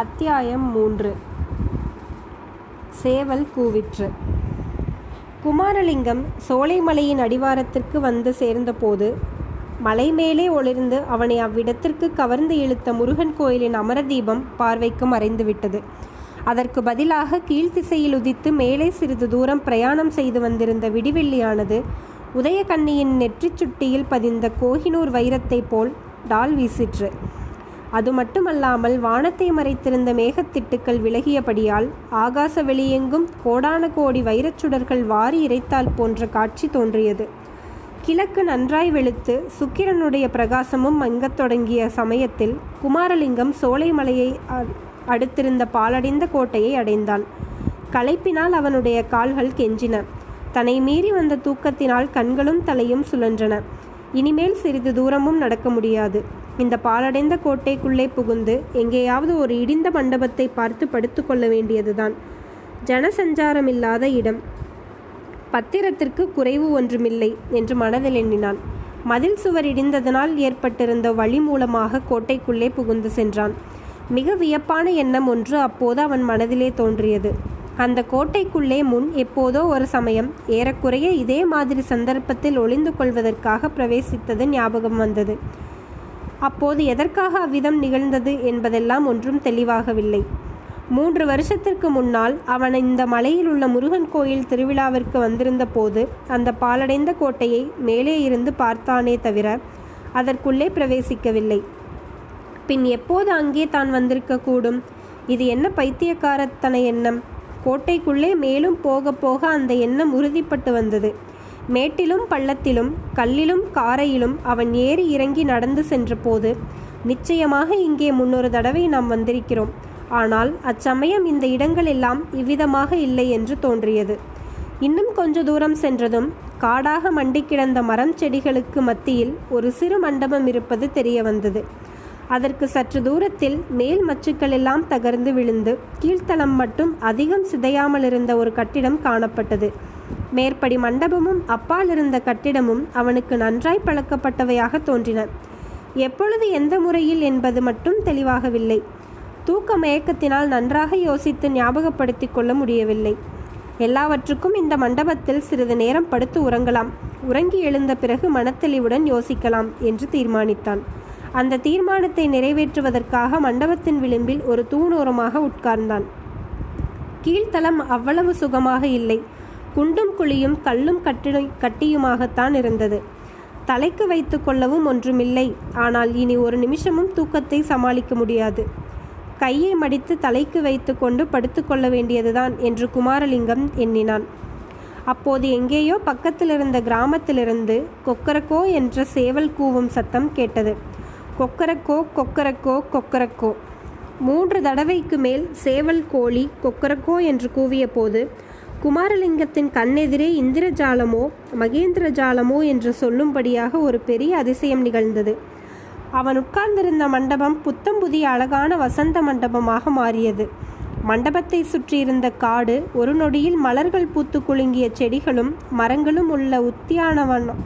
அத்தியாயம் மூன்று. சேவல் கூவிற்று. குமாரலிங்கம் சோலைமலையின் அடிவாரத்திற்கு வந்து சேர்ந்தபோது மலை மேலே ஒளிர்ந்து அவனை அவ்விடத்திற்கு கவர்ந்து இழுத்த முருகன் கோயிலின் அமரதீபம் பார்வைக்கு மறைந்துவிட்டது. அதற்கு பதிலாக கீழ்த்திசையில் உதித்து மேலே சிறிது தூரம் பிரயாணம் செய்து வந்திருந்த விடிவெள்ளியானது உதயகன்னியின் நெற்றிச் சுட்டியில் பதிந்த கோஹினூர் வைரத்தைப் போல் டால் வீசிற்று. அது மட்டுமல்லாமல் வானத்தை மறைத்திருந்த மேகத்திட்டுக்கள் விலகியபடியால் ஆகாச வெளியெங்கும் கோடான கோடி வைரச்சுடர்கள் வாரி இறைத்தால் போன்ற காட்சி தோன்றியது. கிழக்கு நன்றாய் வெளுத்து சுக்கிரனுடைய பிரகாசமும் மங்கத் தொடங்கிய சமயத்தில் குமாரலிங்கம் சோலைமலையை அ- அடுத்திருந்த பாலடைந்த கோட்டையை அடைந்தான். களைப்பினால் அவனுடைய கால்கள் கெஞ்சின. தன்னை மீறி வந்த தூக்கத்தினால் கண்களும் தலையும் சுழன்றன. இனிமேல் சிறிது தூரமும் நடக்க முடியாது. இந்த பாலடைந்த கோட்டைக்குள்ளே புகுந்து எங்கேயாவது ஒரு இடிந்த மண்டபத்தை பார்த்து படுத்துக்கொள்ள வேண்டியதுதான். ஜனசஞ்சாரமில்லாத இடம். பத்திரத்திற்கு குறைவு ஒன்றுமில்லை என்று மனதில் எண்ணினான். மதில் சுவர் இடிந்ததனால் ஏற்பட்டிருந்த வழி மூலமாக கோட்டைக்குள்ளே புகுந்து சென்றான். மிக வியப்பான எண்ணம் ஒன்று அப்போது அவன் மனதிலே தோன்றியது. அந்த கோட்டைக்குள்ளே முன் எப்போதோ ஒரு சமயம் ஏறக்குறைய இதே மாதிரி சந்தர்ப்பத்தில் ஒளிந்து கொள்வதற்காக பிரவேசித்தது ஞாபகம் வந்தது. அப்போது எதற்காக அவ்விதம் நிகழ்ந்தது என்பதெல்லாம் ஒன்றும் தெளிவாகவில்லை. மூன்று வருஷத்திற்கு முன்னால் அவன் இந்த மலையில் உள்ள முருகன் கோயில் திருவிழாவிற்கு வந்திருந்த போது அந்த பாலடைந்த கோட்டையை மேலே இருந்து பார்த்தானே தவிர அதற்குள்ளே பிரவேசிக்கவில்லை. பின் எப்போது அங்கே தான் வந்திருக்க கூடும்? இது என்ன பைத்தியக்காரத்தன எண்ணம்? கோட்டைக்குள்ளே மேலும் போக போக அந்த எண்ணம் உறுதிப்பட்டு வந்தது. மேட்டிலும் பள்ளத்திலும் கல்லிலும் காரையிலும் அவன் ஏறி இறங்கி நடந்து சென்றபோது நிச்சயமாக இங்கே முன்னொரு தடவை நாம் வந்திருக்கிறோம். ஆனால் அச்சமயம் இந்த இடங்கள் எல்லாம் இவ்விதமாக இல்லை என்று தோன்றியது. இன்னும் கொஞ்ச தூரம் சென்றதும் காடாக மண்டி கிடந்த மரம் செடிகளுக்கு மத்தியில் ஒரு சிறு மண்டபம் இருப்பது தெரிய வந்தது அதற்கு சற்று தூரத்தில் மேல் மச்சுக்கள் எல்லாம் தகர்ந்து விழுந்து கீழ்த்தளம் மட்டும் அதிகம் சிதையாமல் இருந்த ஒரு கட்டிடம் காணப்பட்டது. மேற்படி மண்டபமும் அப்பால் இருந்த கட்டிடமும் அவனுக்கு நன்றாய் பழக்கப்பட்டவையாக தோன்றின. எப்பொழுது எந்த முறையில் என்பது மட்டும் தெளிவாகவில்லை. தூக்க மயக்கத்தினால் நன்றாக யோசித்து ஞாபகப்படுத்திக் கொள்ள முடியவில்லை. எல்லாவற்றுக்கும் இந்த மண்டபத்தில் சிறிது நேரம் படுத்து உறங்கலாம். உறங்கி எழுந்த பிறகு மனத்தெளிவுடன் யோசிக்கலாம் என்று தீர்மானித்தான். அந்த தீர்மானத்தை நிறைவேற்றுவதற்காக மண்டபத்தின் விளிம்பில் ஒரு தூணோரமாக உட்கார்ந்தான். கீழ்த்தளம் அவ்வளவு சுகமாக இல்லை. குண்டும் குழியும் கல்லும் கட்டிட கட்டியுமாகத்தான் இருந்தது. தலைக்கு வைத்து கொள்ளவும் ஒன்றுமில்லை. ஆனால் இனி ஒரு நிமிஷமும் தூக்கத்தை சமாளிக்க முடியாது. கையை மடித்து தலைக்கு வைத்து கொண்டு படுத்துக்கொள்ள வேண்டியதுதான் என்று குமாரலிங்கம் எண்ணினான். அப்போது எங்கேயோ பக்கத்தில் இருந்த கிராமத்திலிருந்து கொக்கரக்கோ என்ற சேவல் கூவும் சத்தம் கேட்டது. கொக்கரக்கோ கொக்கரக்கோ கொக்கரக்கோ. மூன்று தடவைக்கு மேல் சேவல் கோழி கொக்கரக்கோ என்று கூவிய போது குமாரலிங்கத்தின் கண்ணெதிரே இந்திரஜாலமோ மகேந்திர ஜாலமோ என்று சொல்லும்படியாக ஒரு பெரிய அதிசயம் நிகழ்ந்தது. அவன் உட்கார்ந்திருந்த மண்டபம் புத்தம் புதிய அழகான வசந்த மண்டபமாக மாறியது. மண்டபத்தை சுற்றியிருந்த காடு ஒரு நொடியில் மலர்கள் பூத்து குலுங்கிய செடிகளும் மரங்களும் உள்ள உத்தியானவனம்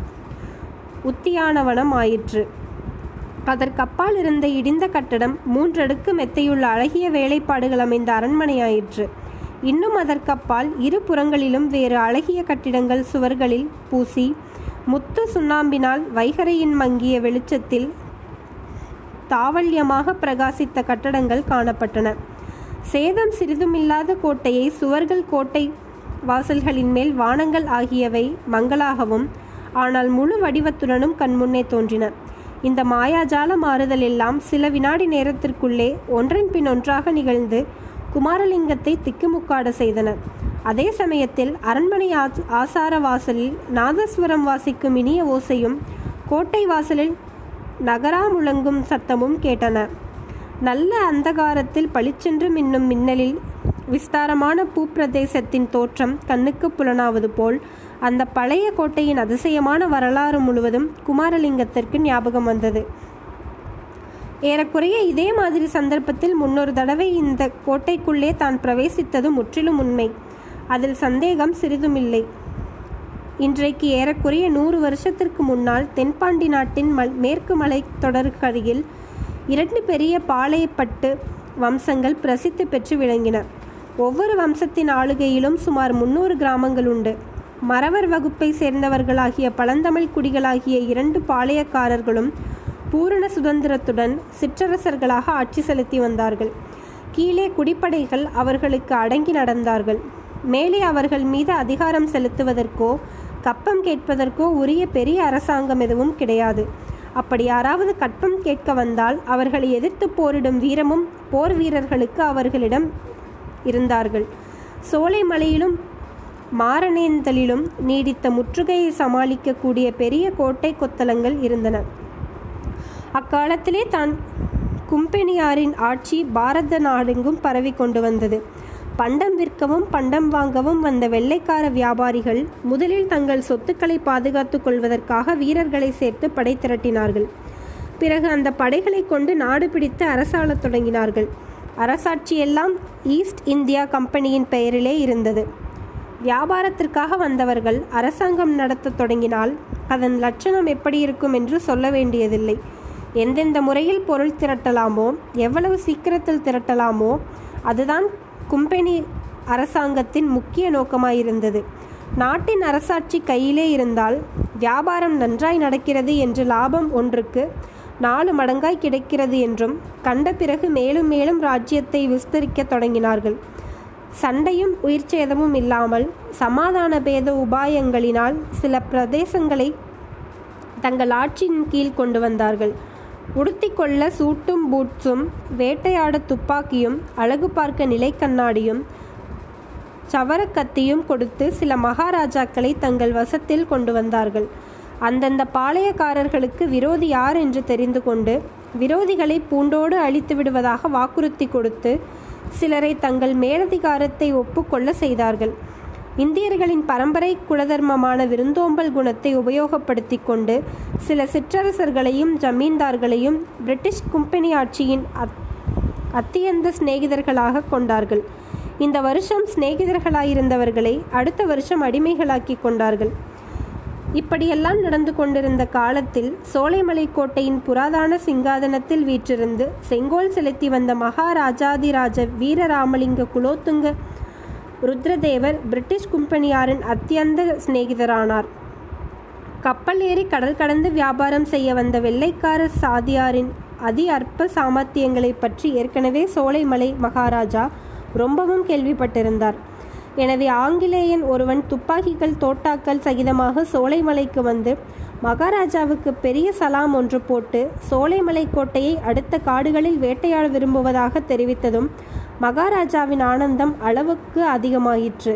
உத்தியானவனம் ஆயிற்று அதற்கப்பால் இருந்த இடிந்த கட்டடம் மூன்றடுக்கு மெத்தையுள்ள அழகிய வேலைப்பாடுகள் அமைந்த அரண்மனையாயிற்று. இன்னும் அதற்கப்பால் இரு புறங்களிலும் வேறு அழகிய கட்டிடங்கள் சுவர்களில் பூசி முத்து சுண்ணாம்பினால் வைகரையின் மங்கிய வெளிச்சத்தில் தாவல்யமாக பிரகாசித்த கட்டடங்கள் காணப்பட்டன. சேதம் சிறிதுமில்லாத கோட்டையை சுவர்கள் கோட்டை வாசல்களின் மேல் வானங்கள் ஆகியவை மங்களாகவும் ஆனால் முழு வடிவத்துடனும் கண்முன்னே தோன்றின. இந்த மாயாஜால மாறுதல் எல்லாம் சில வினாடி நேரத்திற்குள்ளே ஒன்றன் பின் ஒன்றாக நிகழ்ந்து குமாரலிங்கத்தை திக்குமுக்காட செய்தன அதே சமயத்தில் அரண்மனை ஆசார வாசலில் நாதஸ்வரம் வாசிக்கும் இனிய ஓசையும் கோட்டை வாசலில் நகரா முழங்கும் சத்தமும் கேட்டன. நல்ல அந்தகாரத்தில் பளிச்சென்று மின்னும் மின்னலில் விஸ்தாரமான பூப்பிரதேசத்தின் தோற்றம் கண்ணுக்கு புலனாவது போல் அந்த பழைய கோட்டையின் அதிசயமான வரலாறு முழுவதும் குமாரலிங்கத்திற்கு ஞாபகம் வந்தது. ஏறக்குறைய இதே மாதிரி சந்தர்ப்பத்தில் முன்னொரு தடவை இந்த கோட்டைக்குள்ளே தான் பிரவேசித்தது முற்றிலும் உண்மை. அதில் சந்தேகம் சிறிதுமில்லை. இன்றைக்கு ஏறக்குறைய நூறு வருஷத்திற்கு முன்னால் தென்பாண்டி நாட்டின் மல் மேற்கு மலை தொடருக்கருகில் இரண்டு பெரிய பாளையப்பட்டு வம்சங்கள் பிரசித்தி பெற்று விளங்கின. ஒவ்வொரு வம்சத்தின் ஆளுகையிலும் சுமார் முன்னூறு கிராமங்கள் உண்டு. மறவர் வகுப்பை சேர்ந்தவர்களாகிய பழந்தமிழ் குடிகளாகிய இரண்டு பாளையக்காரர்களும் பூரண சுதந்திரத்துடன் சிற்றரசர்களாக ஆட்சி செலுத்தி வந்தார்கள். கீழே குடிப்படைகள் அவர்களுக்கு அடங்கி நடந்தார்கள். மேலே அவர்கள் மீது அதிகாரம் செலுத்துவதற்கோ கப்பம் கேட்பதற்கோ உரிய பெரிய அரசாங்கம் எதுவும் கிடையாது. அப்படி யாராவது கற்பம் கேட்க வந்தால் அவர்களை எதிர்த்து போரிடும் வீரமும் போர் வீரர்களுக்கு அவர்களிடம் இருந்தார்கள். சோலைமலையிலும் மாரணேந்தலிலும் நீடித்த முற்றுகையை சமாளிக்கக்கூடிய பெரிய கோட்டை கொத்தளங்கள் இருந்தன. அக்காலத்திலே தான் கும்பெனியாரின் ஆட்சி பாரத நாடெங்கும் பரவி கொண்டு வந்தது. பண்டம் விற்கவும் பண்டம் வாங்கவும் வந்த வெள்ளைக்கார வியாபாரிகள் முதலில் தங்கள் சொத்துக்களை பாதுகாத்துக் கொள்வதற்காக வீரர்களை சேர்த்து படை திரட்டினார்கள். பிறகு அந்த படைகளை கொண்டு நாடு பிடித்து அரசாளத் தொடங்கினார்கள். அரசாட்சியெல்லாம் ஈஸ்ட் இந்தியா கம்பெனியின் பெயரிலே இருந்தது. வியாபாரத்திற்காக வந்தவர்கள் அரசாங்கம் நடத்த தொடங்கினால் அதன் லட்சணம் எப்படி இருக்கும் என்று சொல்ல வேண்டியதில்லை. எந்தெந்த முறையில் பொருள் திரட்டலாமோ எவ்வளவு சீக்கிரத்தில் திரட்டலாமோ அதுதான் கும்பெனி அரசாங்கத்தின் முக்கிய நோக்கமாயிருந்தது. நாட்டின் அரசாட்சி கையிலே இருந்தால் வியாபாரம் நன்றாய் நடக்கிறது என்று லாபம் ஒன்றுக்கு நாலு மடங்காய் கிடைக்கிறது என்றும் கண்ட பிறகு மேலும் மேலும் ராஜ்யத்தை விஸ்தரிக்க தொடங்கினார்கள். சண்டையும் உயிர் சேதமும் இல்லாமல் சமாதான பேத உபாயங்களினால் சில பிரதேசங்களை தங்கள் ஆட்சியின் கீழ் கொண்டு வந்தார்கள். உடுத்திக்கொள்ள சூட்டும் பூட்ஸும் வேட்டையாட துப்பாக்கியும் அழகு பார்க்க நிலைக்கண்ணாடியும் சவரக்கத்தியும் கொடுத்து சில மகாராஜாக்களை தங்கள் வசத்தில் கொண்டு வந்தார்கள். அந்தந்த பாளையக்காரர்களுக்கு விரோதி யார் என்று தெரிந்து கொண்டு விரோதிகளை பூண்டோடு அழித்து விடுவதாக வாக்குறுதி கொடுத்து சிலரை தங்கள் மேலதிகாரத்தை ஒப்புக்கொள்ள செய்தார்கள். இந்தியர்களின் பரம்பரை குலதர்மமான விருந்தோம்பல் குணத்தை உபயோகப்படுத்தி கொண்டு சில சிற்றரசர்களையும் ஜமீன்தார்களையும் பிரிட்டிஷ் கும்பெனி ஆட்சியின் அத் அத்தியந்த சிநேகிதர்களாக கொண்டார்கள். இந்த வருஷம் சிநேகிதர்களாயிருந்தவர்களை அடுத்த வருஷம் அடிமைகளாக்கி கொண்டார்கள். இப்படியெல்லாம் நடந்து கொண்டிருந்த காலத்தில் சோலைமலை கோட்டையின் புராதான சிங்காதனத்தில் வீற்றிருந்து செங்கோல் செலுத்தி வந்த மகாராஜாதிராஜ வீரராமலிங்க குலோத்துங்க ருத்ரதேவர் பிரிட்டிஷ் கும்பனியாரின் அத்தியந்த சிநேகிதரானார். கப்பல் ஏறி கடல் கடந்து வியாபாரம் செய்ய வந்த வெள்ளைக்கார சாதியாரின் அதி அற்ப சாமர்த்தியங்களை பற்றி ஏற்கனவே சோலைமலை மகாராஜா ரொம்பவும் கேள்விப்பட்டிருந்தார். எனவே ஆங்கிலேயன் ஒருவன் துப்பாக்கிகள் தோட்டாக்கள் சகிதமாக சோலைமலைக்கு வந்து மகாராஜாவுக்கு பெரிய சலாம் ஒன்று போட்டு சோலைமலை கோட்டையை அடுத்த காடுகளில் வேட்டையாட விரும்புவதாக தெரிவித்ததும் மகாராஜாவின் ஆனந்தம் அளவுக்கு அதிகமாயிற்று.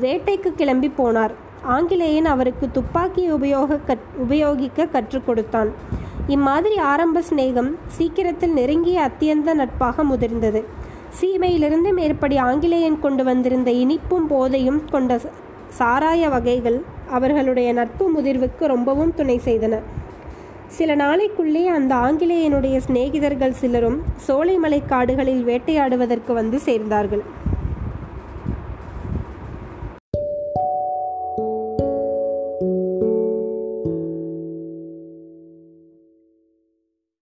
வேட்டைக்கு கிளம்பி போனார். ஆங்கிலேயன் அவருக்கு துப்பாக்கி உபயோக கற் உபயோகிக்க கற்றுக் கொடுத்தான். இம்மாதிரி ஆரம்ப சிநேகம் சீக்கிரத்தில் நெருங்கிய அத்தியந்த நட்பாக முதிர்ந்தது. சீமையிலிருந்து மேற்படி ஆங்கிலேயன் கொண்டு வந்திருந்த இனிப்பும் போதையும் கொண்ட சாராய வகைகள் அவர்களுடைய நட்பு முதிர்வுக்கு ரொம்பவும் துணை செய்தன சில நாளைக்குள்ளே அந்த ஆங்கிலேயனுடைய சிநேகிதர்கள் சிலரும் சோலைமலை காடுகளில் வேட்டையாடுவதற்கு வந்து சேர்ந்தார்கள்.